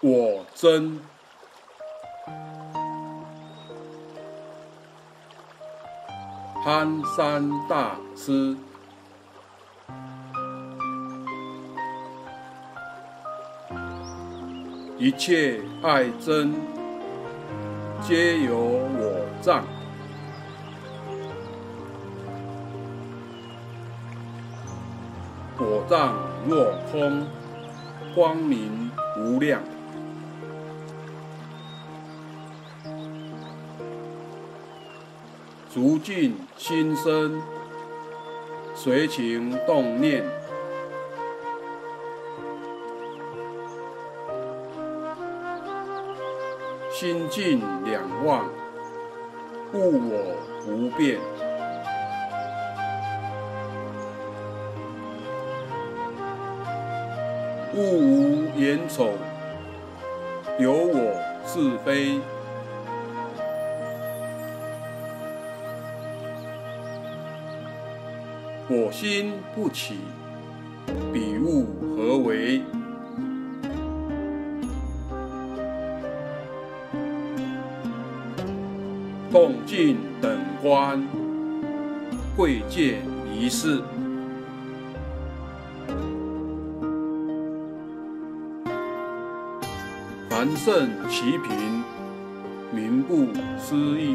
我真憨山大师，一切爱憎皆由我障。我障若空，光明无量。逐尽心生，随情动念，心尽两忘，物我不变。物无言丑，有我是非。我心不起，彼物何为？共尽等观，贵贱一事。凡圣齐平，名不思议。